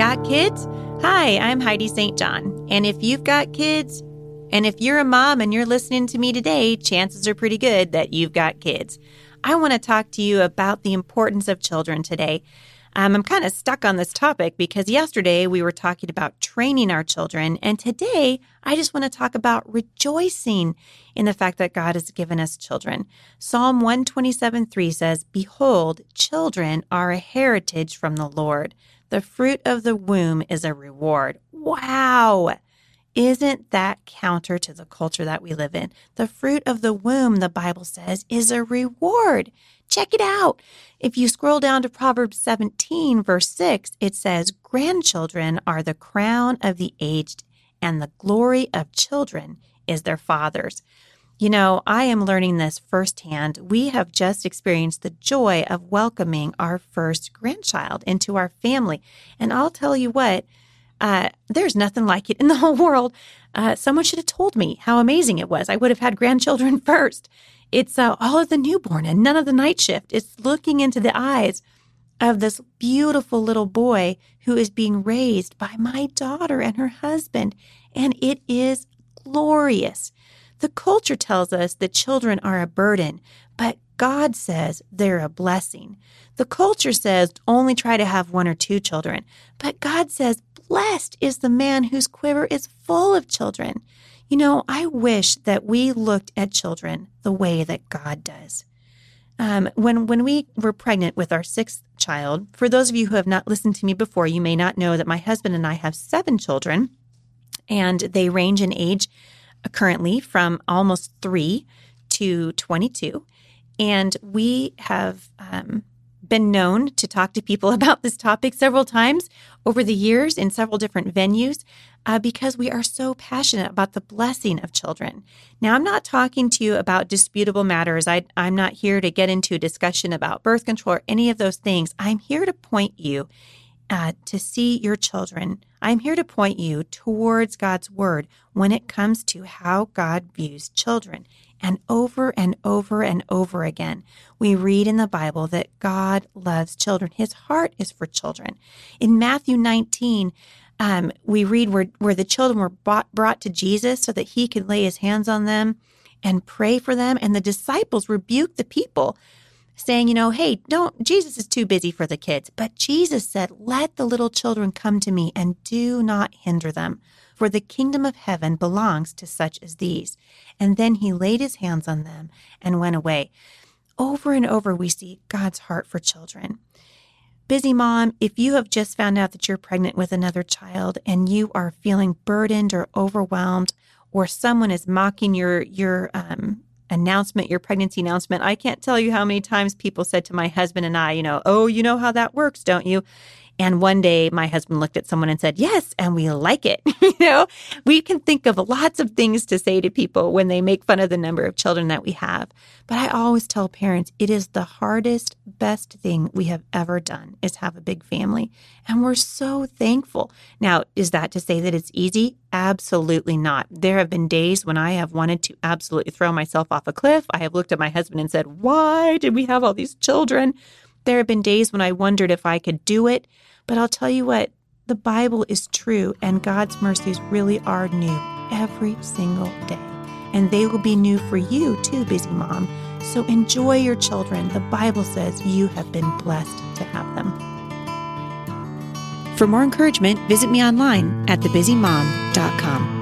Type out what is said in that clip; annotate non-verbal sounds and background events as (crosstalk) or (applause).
kids? Hi, I'm Heidi St. John. And if you've got kids, and if you're a mom and you're listening to me today, chances are pretty good that you've got kids. I want to talk to you about the importance of children today. Um, I'm kind of stuck on this topic because yesterday we were talking about training our children, and today I just want to talk about rejoicing in the fact that God has given us children. Psalm 127 3 says, Behold, children are a heritage from the Lord. The fruit of the womb is a reward. Wow! Isn't that counter to the culture that we live in? The fruit of the womb, the Bible says, is a reward. Check it out. If you scroll down to Proverbs 17, verse 6, it says, Grandchildren are the crown of the aged, and the glory of children is their fathers. You know, I am learning this firsthand. We have just experienced the joy of welcoming our first grandchild into our family. And I'll tell you what, uh, there's nothing like it in the (laughs) whole world. Uh, someone should have told me how amazing it was. I would have had grandchildren (laughs) first. It's uh, all of the newborn and none of the night shift. It's looking into the eyes of this beautiful little boy who is being raised by my daughter and her husband. And it is glorious. The culture tells us that children are a burden, but God says they're a blessing. The culture says only try to have one or two children, but God says blessed is the man whose quiver is full of children. You know, I wish that we looked at children the way that God does. Um, when when we were pregnant with our sixth child, for those of you who have not listened to me before, you may not know that my husband and I have seven children, and they range in age currently from almost three to twenty-two, and we have um, been known to talk to people (laughs) about this topic several times over the years in several different venues uh, because we are so passionate about the blessing of children. Now, I'm not talking to you about disputable matters. I, I'm not here to get into a discussion about birth control or any of those things. I'm here to point you uh, to see your children. I'm here to point you towards God's word when it comes to how God views children. And over and over and over again, we read in the Bible that God loves children. His heart is for children. In Matthew 19, um, we read where, where the children were brought, brought to Jesus so that he could lay his hands on them and pray for them. And the disciples rebuked the people, saying, you know, hey, don't, Jesus is too busy for the kids. But Jesus said, let the little children come to me and do not hinder them for the kingdom of heaven belongs to such as these. And then he laid his hands on them and went away. Over and over, we see God's heart for children. Busy mom, if you have just found out that you're pregnant with another child and you are feeling burdened or overwhelmed, or someone is mocking your your um, announcement, your pregnancy announcement, I can't tell you how many times people said to my husband and I, you know, oh, you know how that works, don't you? And one day my husband looked at someone and said, Yes, and we like it. (laughs) you know, we can think of lots of things to say to people when they make fun of the number of children that we have. But I always tell parents it is the hardest, best thing we have ever done is have a big family. And we're so thankful. Now, is that to say that it's easy? Absolutely not. There have been days when I have wanted to absolutely throw myself off a cliff. I have looked at my husband and said, Why did we have all these children? There have been days when I wondered if I could do it. But I'll tell you what, the Bible is true and God's mercies really are new every single day. And they will be new for you too, busy mom. So enjoy your children. The Bible says you have been blessed to have them. For more encouragement, visit me online at thebusymom.com.